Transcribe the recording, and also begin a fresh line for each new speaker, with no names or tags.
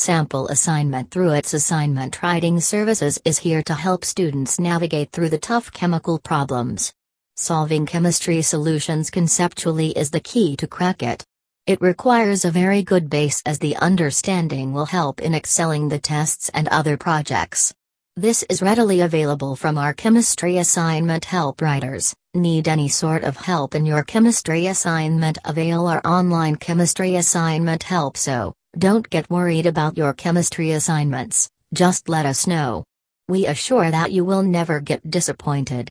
Sample Assignment through its assignment writing services is here to help students navigate through the tough chemical problems. Solving chemistry solutions conceptually is the key to crack it. It requires a very good base as the understanding will help in excelling the tests and other projects. This is readily available from our chemistry assignment help writers. Need any sort of help in your chemistry assignment? Avail our online chemistry assignment help so don't get worried about your chemistry assignments, just let us know. We assure that you will never get disappointed.